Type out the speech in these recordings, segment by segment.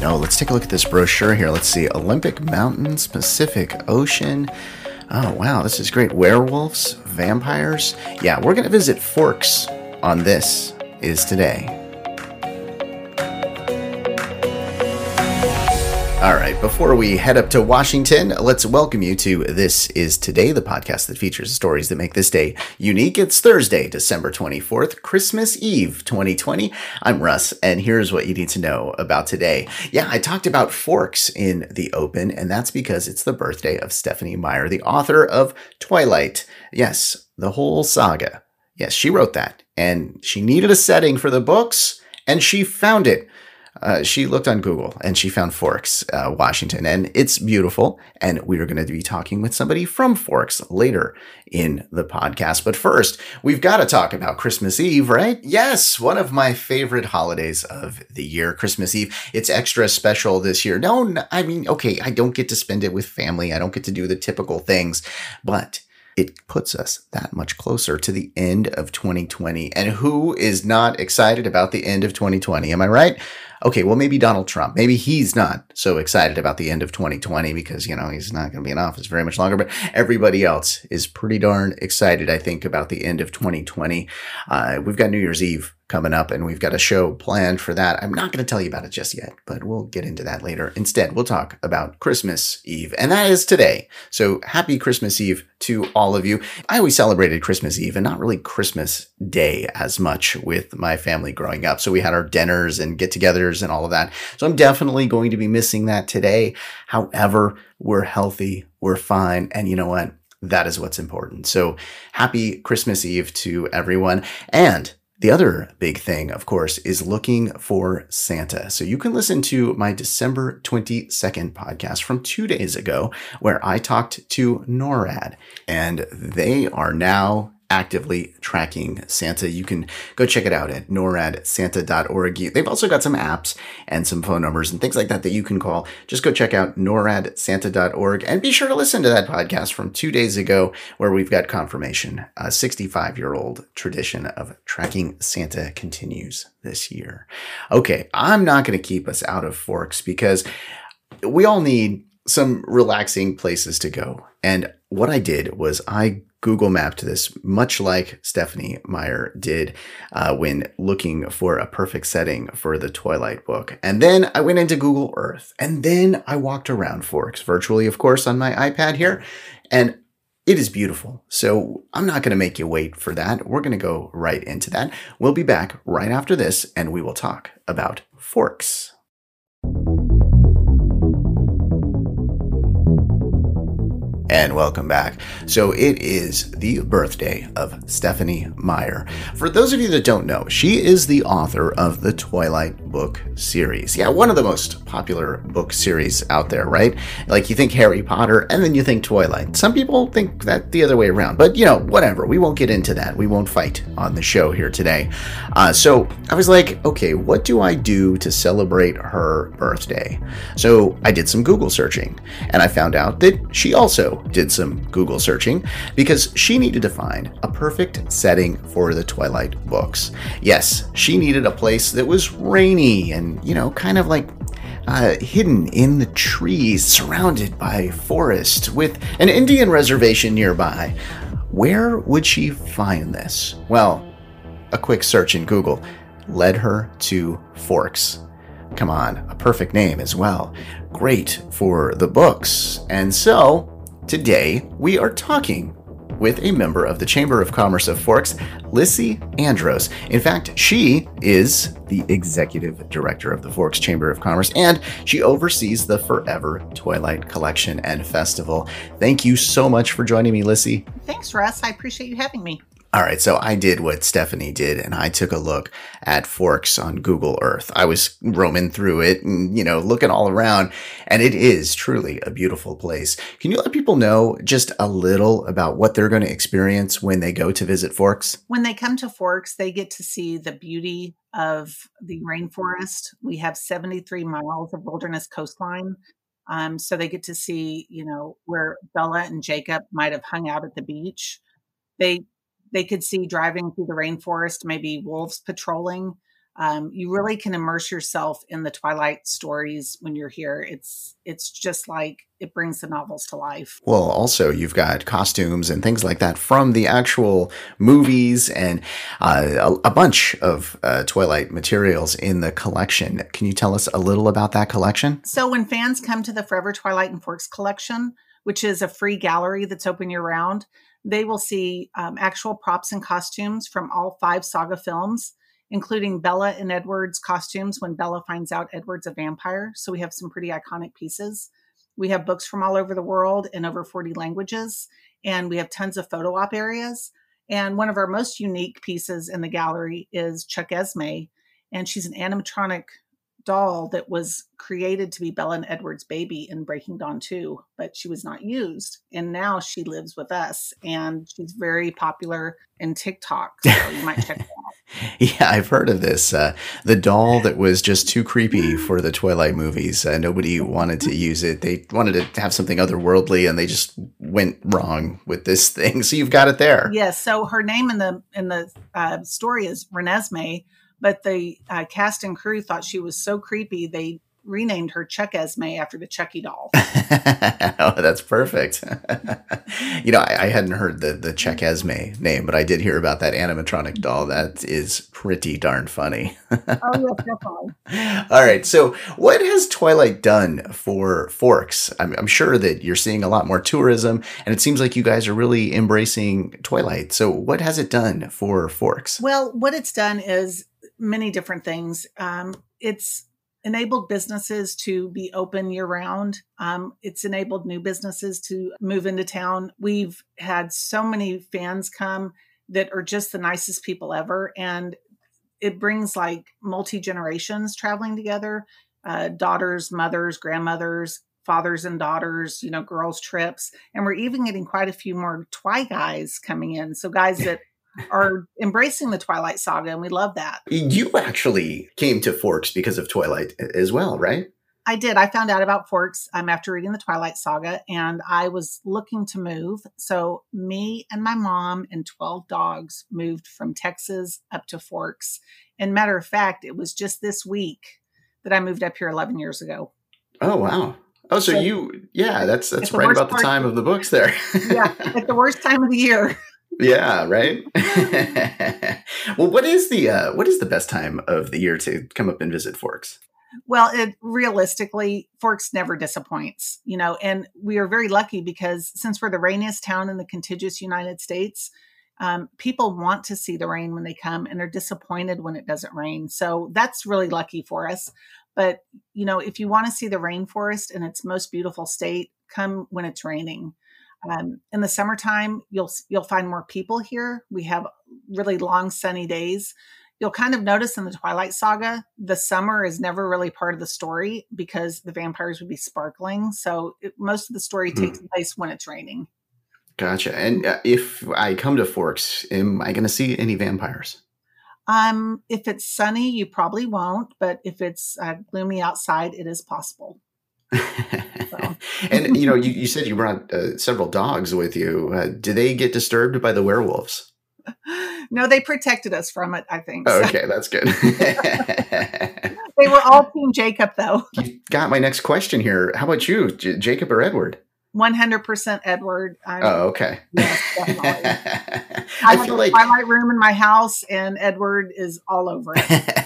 No, let's take a look at this brochure here. Let's see Olympic Mountains, Pacific Ocean. Oh, wow, this is great. Werewolves, vampires. Yeah, we're going to visit Forks on This Is Today. All right, before we head up to Washington, let's welcome you to This Is Today, the podcast that features stories that make this day unique. It's Thursday, December 24th, Christmas Eve 2020. I'm Russ, and here's what you need to know about today. Yeah, I talked about forks in the open, and that's because it's the birthday of Stephenie Meyer, the author of Twilight. Yes, the whole saga. Yes, she wrote that, and she needed a setting for the books, and she found it. Uh, she looked on Google and she found Forks, uh, Washington, and it's beautiful. And we are going to be talking with somebody from Forks later in the podcast. But first, we've got to talk about Christmas Eve, right? Yes, one of my favorite holidays of the year, Christmas Eve. It's extra special this year. No, I mean, okay, I don't get to spend it with family, I don't get to do the typical things, but it puts us that much closer to the end of 2020. And who is not excited about the end of 2020? Am I right? Okay, well, maybe Donald Trump. Maybe he's not so excited about the end of 2020 because, you know, he's not going to be in office very much longer. But everybody else is pretty darn excited, I think, about the end of 2020. Uh, we've got New Year's Eve coming up and we've got a show planned for that. I'm not going to tell you about it just yet, but we'll get into that later. Instead, we'll talk about Christmas Eve, and that is today. So happy Christmas Eve to all of you. I always celebrated Christmas Eve and not really Christmas Day as much with my family growing up. So we had our dinners and get togethers and all of that. So I'm definitely going to be missing that today. However, we're healthy, we're fine, and you know what? That is what's important. So happy Christmas Eve to everyone. And the other big thing, of course, is looking for Santa. So you can listen to my December 22nd podcast from two days ago, where I talked to NORAD, and they are now actively tracking Santa. You can go check it out at noradsanta.org. They've also got some apps and some phone numbers and things like that that you can call. Just go check out noradsanta.org and be sure to listen to that podcast from two days ago where we've got confirmation. A 65 year old tradition of tracking Santa continues this year. Okay, I'm not going to keep us out of forks because we all need some relaxing places to go. And what I did was I Google mapped this, much like Stephenie Meyer did uh, when looking for a perfect setting for the Twilight book. And then I went into Google Earth, and then I walked around Forks virtually, of course, on my iPad here, and it is beautiful. So I'm not going to make you wait for that. We're going to go right into that. We'll be back right after this, and we will talk about Forks. And welcome back. So it is the birthday of Stephenie Meyer. For those of you that don't know, she is the author of the Twilight book series. Yeah, one of the most popular book series out there, right? Like you think Harry Potter and then you think Twilight. Some people think that the other way around, but you know, whatever. We won't get into that. We won't fight on the show here today. Uh, so I was like, okay, what do I do to celebrate her birthday? So I did some Google searching and I found out that she also did some Google searching because she needed to find a perfect setting for the Twilight books. Yes, she needed a place that was rainy and, you know, kind of like uh, hidden in the trees, surrounded by forest, with an Indian reservation nearby. Where would she find this? Well, a quick search in Google led her to Forks. Come on, a perfect name as well. Great for the books. And so Today, we are talking with a member of the Chamber of Commerce of Forks, Lissy Andros. In fact, she is the executive director of the Forks Chamber of Commerce and she oversees the Forever Twilight Collection and Festival. Thank you so much for joining me, Lissy. Thanks, Russ. I appreciate you having me. All right, so I did what Stephenie did, and I took a look at Forks on Google Earth. I was roaming through it and, you know, looking all around, and it is truly a beautiful place. Can you let people know just a little about what they're going to experience when they go to visit Forks? When they come to Forks, they get to see the beauty of the rainforest. We have 73 miles of wilderness coastline. Um, so they get to see, you know, where Bella and Jacob might have hung out at the beach. They they could see driving through the rainforest, maybe wolves patrolling. um, you really can immerse yourself in the Twilight stories when you're here. It's it's just like it brings the novels to life. Well, also you've got costumes and things like that from the actual movies and uh, a, a, bunch of uh, Twilight materials in the collection. Can you tell us a little about that collection? So when fans come to the Forever Twilight and Forks collection, which is a free gallery that's open year round, they will see um, actual props and costumes from all five saga films including Bella and Edward's costumes when Bella finds out Edward's a vampire. So we have some pretty iconic pieces. We have books from all over the world in over 40 languages, and we have tons of photo op areas. And one of our most unique pieces in the gallery is Chuck Esme, and she's an animatronic doll that was created to be Bella and Edward's baby in Breaking Dawn 2, but she was not used. And now she lives with us and she's very popular in TikTok. So you might check yeah, I've heard of this. Uh, the doll that was just too creepy for the Twilight movies. Uh, nobody wanted to use it. They wanted to have something otherworldly and they just went wrong with this thing. So you've got it there. Yes. Yeah, so her name in the in the uh, story is Renesmee but the uh, cast and crew thought she was so creepy they renamed her Chuck Esme after the Chucky doll. oh, that's perfect. you know, I, I, hadn't heard the the Chuck Esme name, but I did hear about that animatronic doll. That is pretty darn funny. oh definitely. All right, so what has Twilight done for Forks? I'm, I'm sure that you're seeing a lot more tourism, and it seems like you guys are really embracing Twilight. So, what has it done for Forks? Well, what it's done is many different things. Um, it's enabled businesses to be open year round. Um, it's enabled new businesses to move into town. We've had so many fans come that are just the nicest people ever. And it brings like multi generations traveling together uh, daughters, mothers, grandmothers, fathers and daughters, you know, girls' trips. And we're even getting quite a few more Twi guys coming in. So, guys that are embracing the Twilight saga, and we love that. You actually came to Forks because of Twilight as well, right? I did. I found out about Forks um, after reading the Twilight Saga, and I was looking to move. So, me and my mom and 12 dogs moved from Texas up to Forks. And matter of fact, it was just this week that I moved up here 11 years ago. Oh, wow. Oh, so, so you, yeah, that's that's right about the time of the books there. yeah, at the worst time of the year yeah, right. well, what is the uh, what is the best time of the year to come up and visit Forks? Well, it realistically, Forks never disappoints, you know, and we are very lucky because since we're the rainiest town in the contiguous United States, um, people want to see the rain when they come and they're disappointed when it doesn't rain. So that's really lucky for us. But, you know, if you want to see the rainforest in its most beautiful state, come when it's raining. Um, in the summertime, you'll you'll find more people here. We have really long sunny days. You'll kind of notice in the Twilight Saga, the summer is never really part of the story because the vampires would be sparkling. So it, most of the story hmm. takes place when it's raining. Gotcha. And uh, if I come to Forks, am I going to see any vampires? Um, if it's sunny, you probably won't. But if it's uh, gloomy outside, it is possible. and you know, you, you said you brought uh, several dogs with you. Uh, do they get disturbed by the werewolves? No, they protected us from it. I think. Oh, okay, that's good. they were all Team Jacob, though. You got my next question here. How about you, J- Jacob or Edward? 100% Edward. I'm, oh, okay. Yes, definitely. I, I have feel a like Twilight room in my house, and Edward is all over it.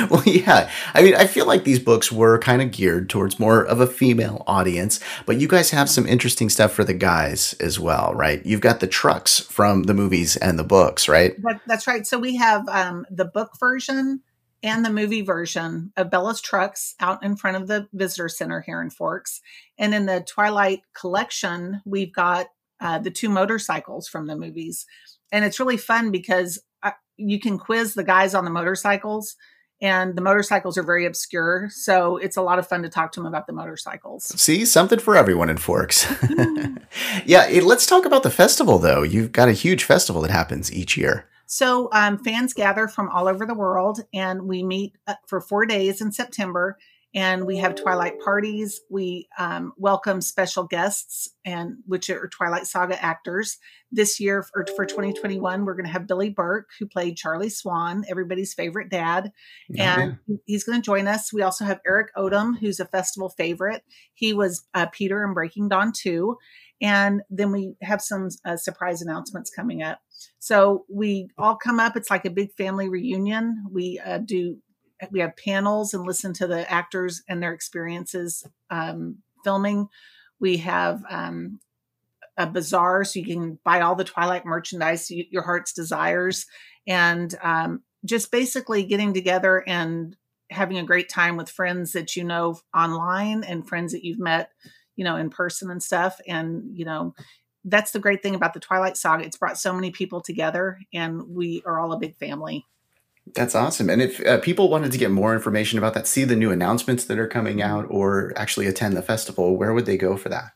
well, yeah. I mean, I feel like these books were kind of geared towards more of a female audience, but you guys have some interesting stuff for the guys as well, right? You've got the trucks from the movies and the books, right? That, that's right. So we have um, the book version and the movie version of Bella's Trucks out in front of the visitor center here in Forks. And in the Twilight collection, we've got uh, the two motorcycles from the movies. And it's really fun because uh, you can quiz the guys on the motorcycles and the motorcycles are very obscure. So it's a lot of fun to talk to them about the motorcycles. See, something for everyone in Forks. yeah, it, let's talk about the festival, though. You've got a huge festival that happens each year. So um, fans gather from all over the world, and we meet uh, for four days in September. And we have twilight parties. We um, welcome special guests and which are twilight saga actors. This year for, for 2021 we're going to have billy burke who played charlie swan everybody's favorite dad. And he's going to join us. We also have erik odom who's a festival favorite. He was uh, peter in breaking dawn 2 and then we have some uh, surprise announcements coming up. So we all come up. It's like a big family reunion. We uh, do we have panels and listen to the actors and their experiences um, filming. We have um, a bazaar, so you can buy all the Twilight merchandise your heart's desires, and um, just basically getting together and having a great time with friends that you know online and friends that you've met, you know, in person and stuff. And you know, that's the great thing about the Twilight Saga. It's brought so many people together, and we are all a big family. That's awesome. And if uh, people wanted to get more information about that, see the new announcements that are coming out, or actually attend the festival, where would they go for that?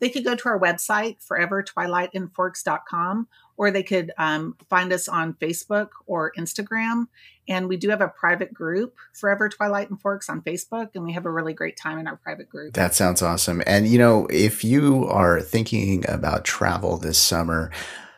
They could go to our website, forevertwilightandforks.com, or they could um, find us on Facebook or Instagram. And we do have a private group, Forever Twilight and Forks, on Facebook, and we have a really great time in our private group. That sounds awesome. And, you know, if you are thinking about travel this summer,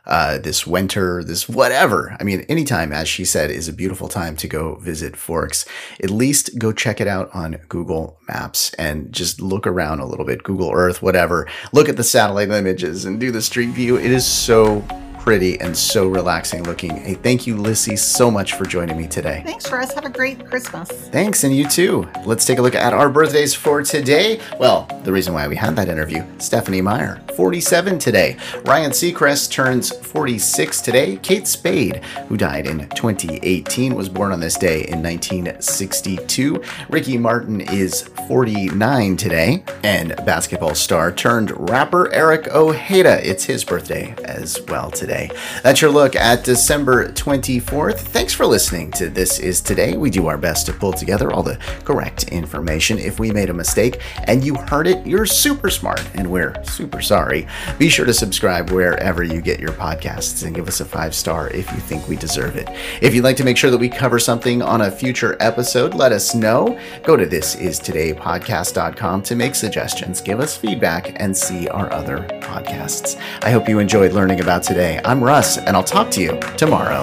uh, this winter, this whatever. I mean, anytime, as she said, is a beautiful time to go visit Forks. At least go check it out on Google Maps and just look around a little bit, Google Earth, whatever. Look at the satellite images and do the street view. It is so pretty and so relaxing looking. Hey, thank you, Lissy, so much for joining me today. Thanks, for us. Have a great Christmas. Thanks, and you too. Let's take a look at our birthdays for today. Well, the reason why we had that interview Stephenie Meyer, 47 today. Ryan Seacrest turns 46 today. Kate Spade, who died in 2018, was born on this day in 1962. Ricky Martin is 49 today. And basketball star turned rapper Eric Ojeda. It's his birthday as well today today. That's your look at December 24th. Thanks for listening to This Is Today. We do our best to pull together all the correct information. If we made a mistake and you heard it, you're super smart and we're super sorry. Be sure to subscribe wherever you get your podcasts and give us a five star if you think we deserve it. If you'd like to make sure that we cover something on a future episode, let us know. Go to thisistodaypodcast.com to make suggestions, give us feedback, and see our other podcasts. I hope you enjoyed learning about today. I'm Russ, and I'll talk to you tomorrow.